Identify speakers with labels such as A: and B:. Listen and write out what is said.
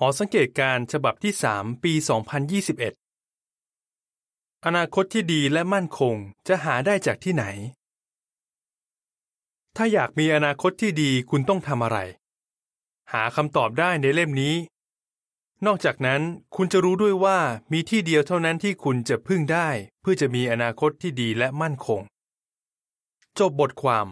A: หอสังเกตการฉบับที่ 3 ปี 2021 อนาคตที่ดีและมั่นคงจะหาได้จากที่ไหน ถ้าอยากมีอนาคตที่ดีคุณต้องทำอะไร หาคำตอบได้ในเล่มนี้ นอกจากนั้นคุณจะรู้ด้วยว่ามีที่เดียวเท่านั้นที่คุณจะพึ่งได้ เพื่อจะมีอนาคตที่ดีและมั่นคง จบบทความ